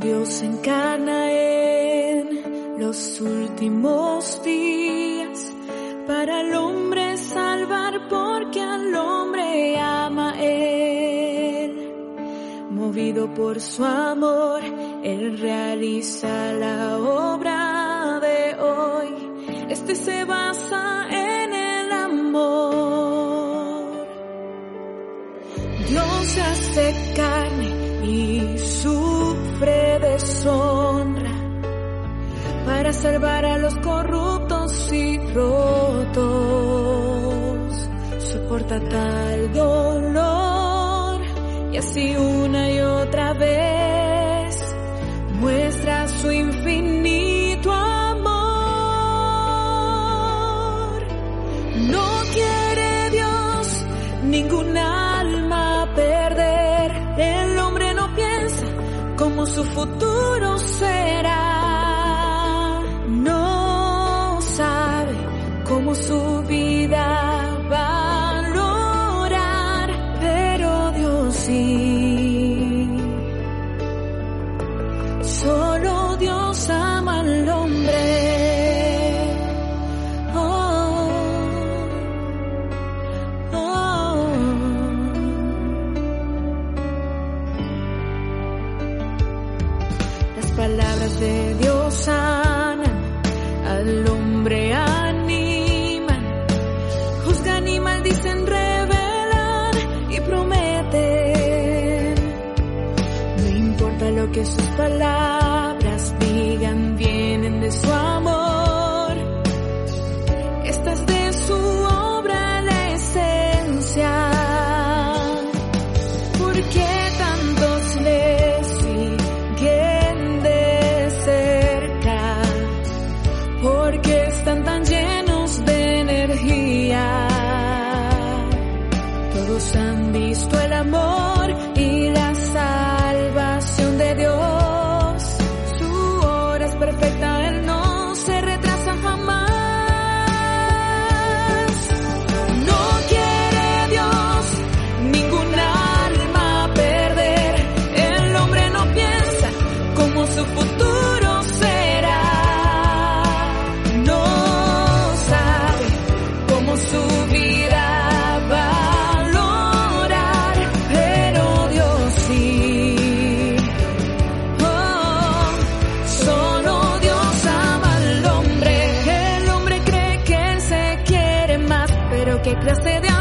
Dios encarna en los últimos días para el hombre salvar porque al hombre ama Él. Movido por su amor, Él realiza la obra de hoy. Este se basa en el amor. Dios hace carne y sufre deshonra para salvar a los corruptos y rotos. Soporta tal dolor y así una y otra vez muestra su infinito amor. No quiere Dios ningún su futuro será. Palabras de Dios sanan, al hombre animan, juzgan y maldicen, revelan y prometen. No importa lo que sus palabras qué clase de amor